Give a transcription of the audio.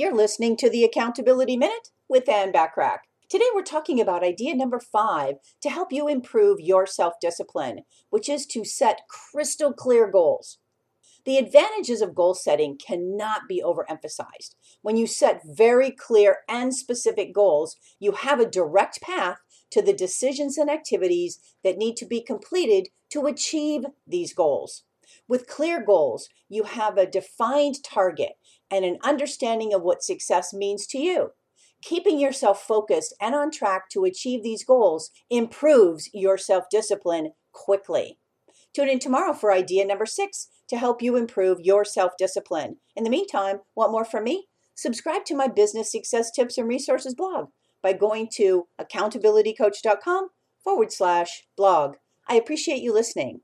You're listening to the Accountability Minute with Anne Bachrach. Today we're talking about idea number five to help you improve your self discipline, which is to set crystal clear goals. The advantages of goal setting cannot be overemphasized. When you set very clear and specific goals, you have a direct path to the decisions and activities that need to be completed to achieve these goals. With clear goals, you have a defined target and an understanding of what success means to you. Keeping yourself focused and on track to achieve these goals improves your self discipline quickly. Tune in tomorrow for idea number six to help you improve your self discipline. In the meantime, want more from me? Subscribe to my business success tips and resources blog by going to accountabilitycoach.com forward slash blog. I appreciate you listening.